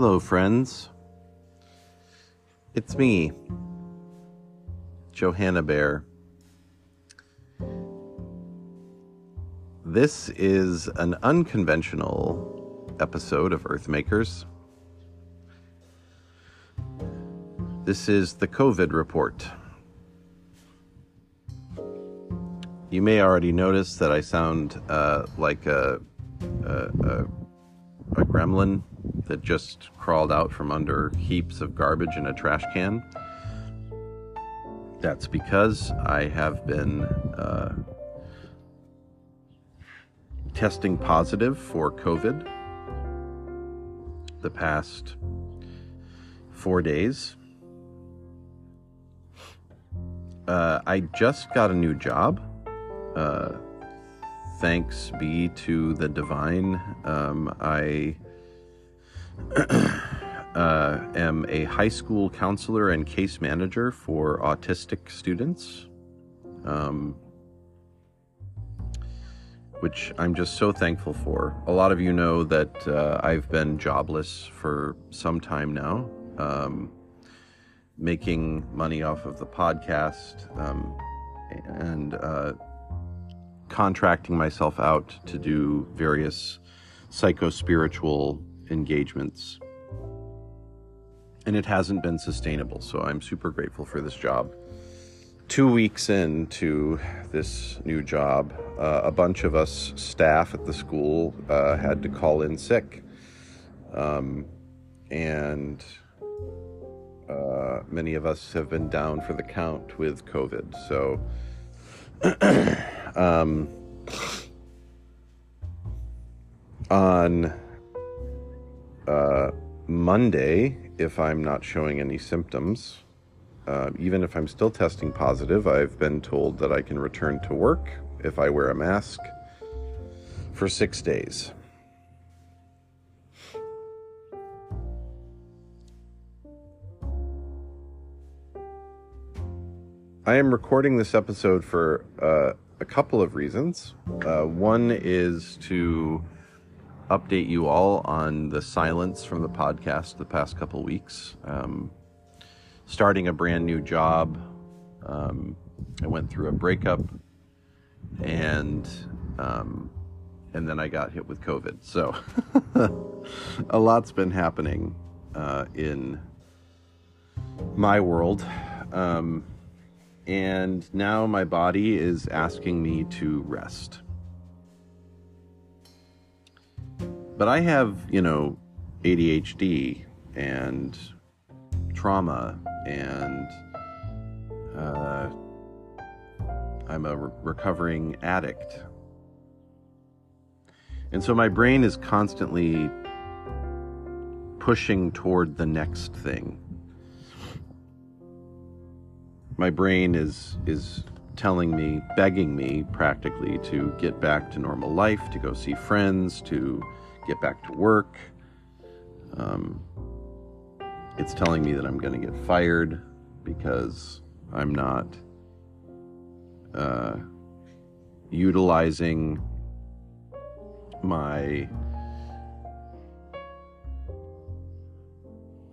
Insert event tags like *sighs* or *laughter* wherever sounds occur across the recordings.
Hello, friends. It's me, Johanna Bear. This is an unconventional episode of Earthmakers. This is the COVID report. You may already notice that I sound uh, like a, a, a, a gremlin that just crawled out from under heaps of garbage in a trash can. That's because I have been uh, testing positive for COVID the past four days. Uh, I just got a new job. Uh, thanks be to the divine. Um, I *clears throat* uh, am a high school counselor and case manager for autistic students, um, which I'm just so thankful for. A lot of you know that uh, I've been jobless for some time now, um, making money off of the podcast um, and uh, contracting myself out to do various psycho spiritual engagements. And it hasn't been sustainable, so I'm super grateful for this job. Two weeks into this new job, uh, a bunch of us staff at the school uh, had to call in sick. Um, and uh, many of us have been down for the count with COVID. So, *clears throat* um, on uh, Monday, if I'm not showing any symptoms, uh, even if I'm still testing positive, I've been told that I can return to work if I wear a mask for six days. I am recording this episode for uh, a couple of reasons. Uh, one is to update you all on the silence from the podcast the past couple weeks. Um, starting a brand new job, um, I went through a breakup, and um, and then I got hit with COVID. So *laughs* a lot's been happening uh, in my world. Um, and now my body is asking me to rest. But I have, you know, ADHD and trauma, and uh, I'm a re- recovering addict. And so my brain is constantly pushing toward the next thing. My brain is is telling me, begging me practically to get back to normal life, to go see friends, to get back to work. Um, it's telling me that I'm going to get fired because I'm not uh, utilizing my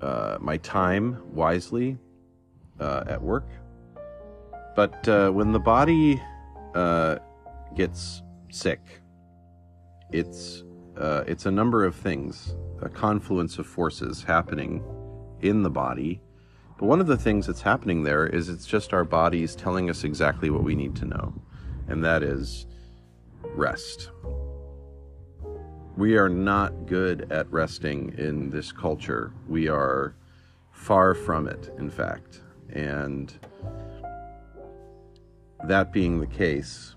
uh, my time wisely uh, at work. But uh, when the body uh, gets sick, it's uh, it's a number of things, a confluence of forces happening in the body. But one of the things that's happening there is it's just our bodies telling us exactly what we need to know, and that is rest. We are not good at resting in this culture. We are far from it, in fact. And that being the case,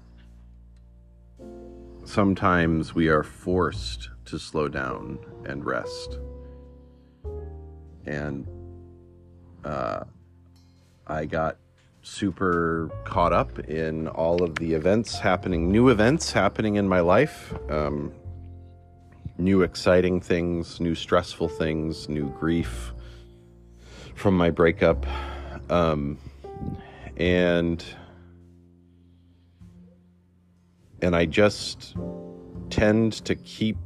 sometimes we are forced to slow down and rest. And uh, I got super caught up in all of the events happening, new events happening in my life, um, new exciting things, new stressful things, new grief from my breakup. Um, and and I just tend to keep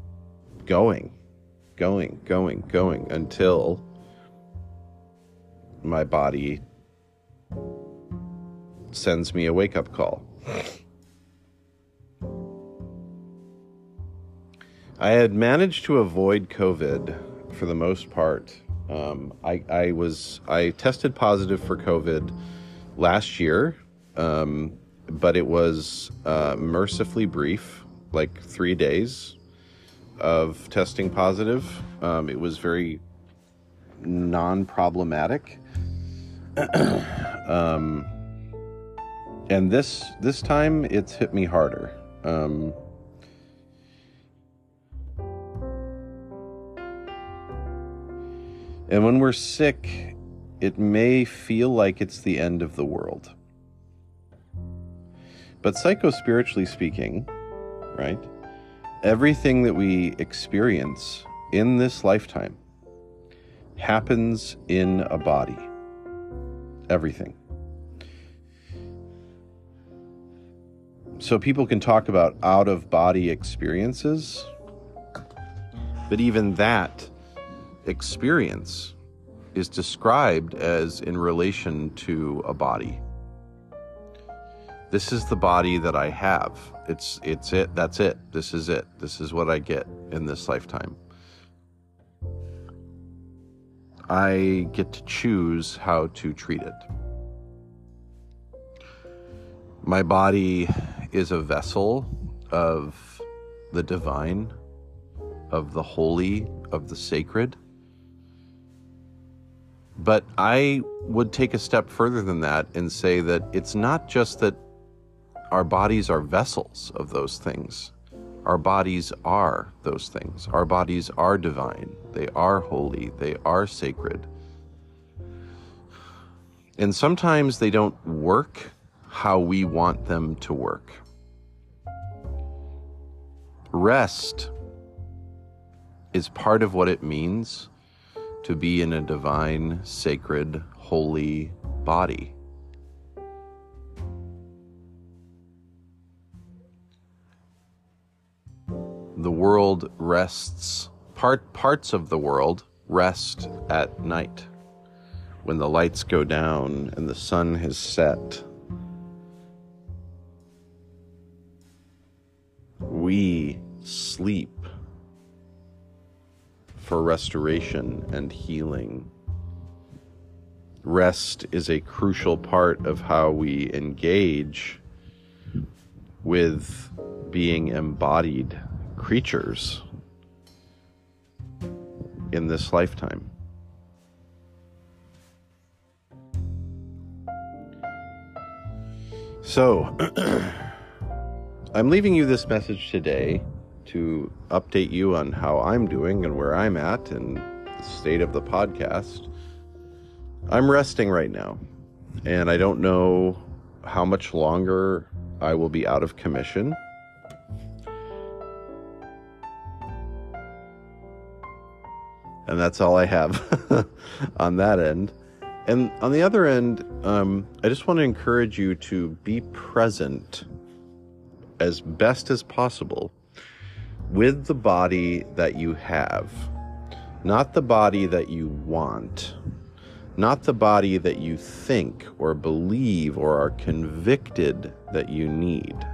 going, going, going, going until my body sends me a wake up call. I had managed to avoid COVID for the most part. Um, I, I, was I tested positive for COVID last year, um, but it was uh, mercifully brief, like three days of testing positive. Um, it was very non-problematic. *clears throat* um, and this this time it's hit me harder. Um, and when we're sick, it may feel like it's the end of the world. But psycho-spiritually speaking, right? Everything that we experience in this lifetime happens in a body. Everything. So people can talk about out of body experiences, but even that experience is described as in relation to a body. This is the body that I have. It's it's it. That's it. This is it. This is what I get in this lifetime. I get to choose how to treat it. My body is a vessel of the divine, of the holy, of the sacred. But I would take a step further than that and say that it's not just that our bodies are vessels of those things. Our bodies are those things. Our bodies are divine. They are holy. They are sacred. And sometimes they don't work how we want them to work. Rest is part of what it means to be in a divine, sacred, holy body. The world rests, part, parts of the world rest at night when the lights go down and the sun has set. We sleep for restoration and healing. Rest is a crucial part of how we engage with being embodied creatures in this lifetime. So, *clears throat* I'm leaving you this message today to update you on how I'm doing and where I'm at and the state of the podcast. I'm resting right now, and I don't know how much longer I will be out of commission. And that's all I have *laughs* on that end. And on the other end, um, I just want to encourage you to be present as best as possible with the body that you have, not the body that you want, not the body that you think or believe or are convicted that you need,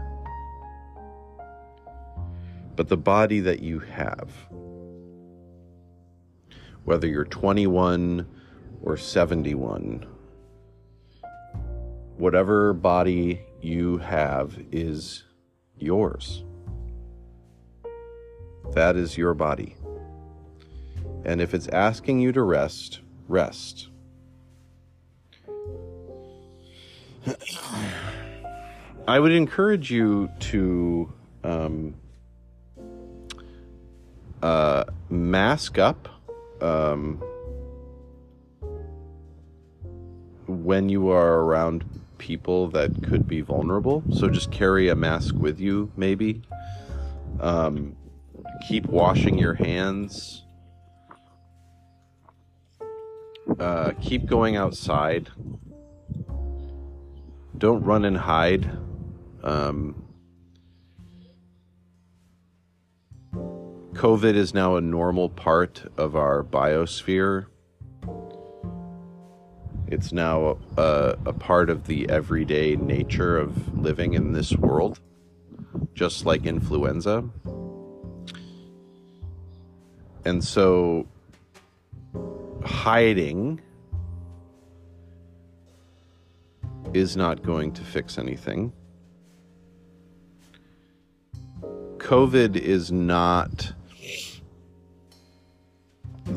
but the body that you have. Whether you're 21 or 71, whatever body you have is yours. That is your body. And if it's asking you to rest, rest. I would encourage you to um, uh, mask up um, when you are around people that could be vulnerable. So just carry a mask with you, maybe. Um, keep washing your hands. Uh, keep going outside. Don't run and hide. Um, COVID is now a normal part of our biosphere. It's now a, a, part of the everyday nature of living in this world, just like influenza. And so, hiding is not going to fix anything. COVID is not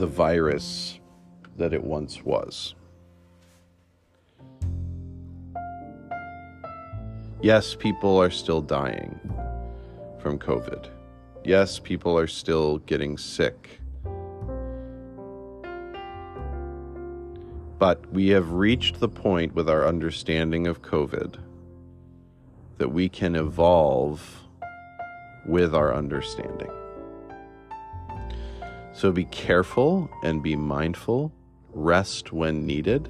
the virus that it once was. Yes, people are still dying from COVID. Yes, people are still getting sick. But we have reached the point with our understanding of COVID that we can evolve with our understanding. So be careful and be mindful, rest when needed,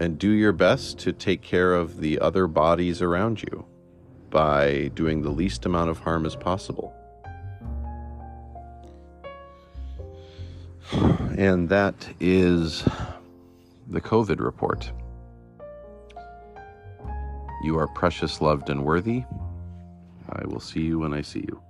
and do your best to take care of the other bodies around you by doing the least amount of harm as possible. *sighs* And that is the COVID report. You are precious, loved, and worthy. I will see you when I see you.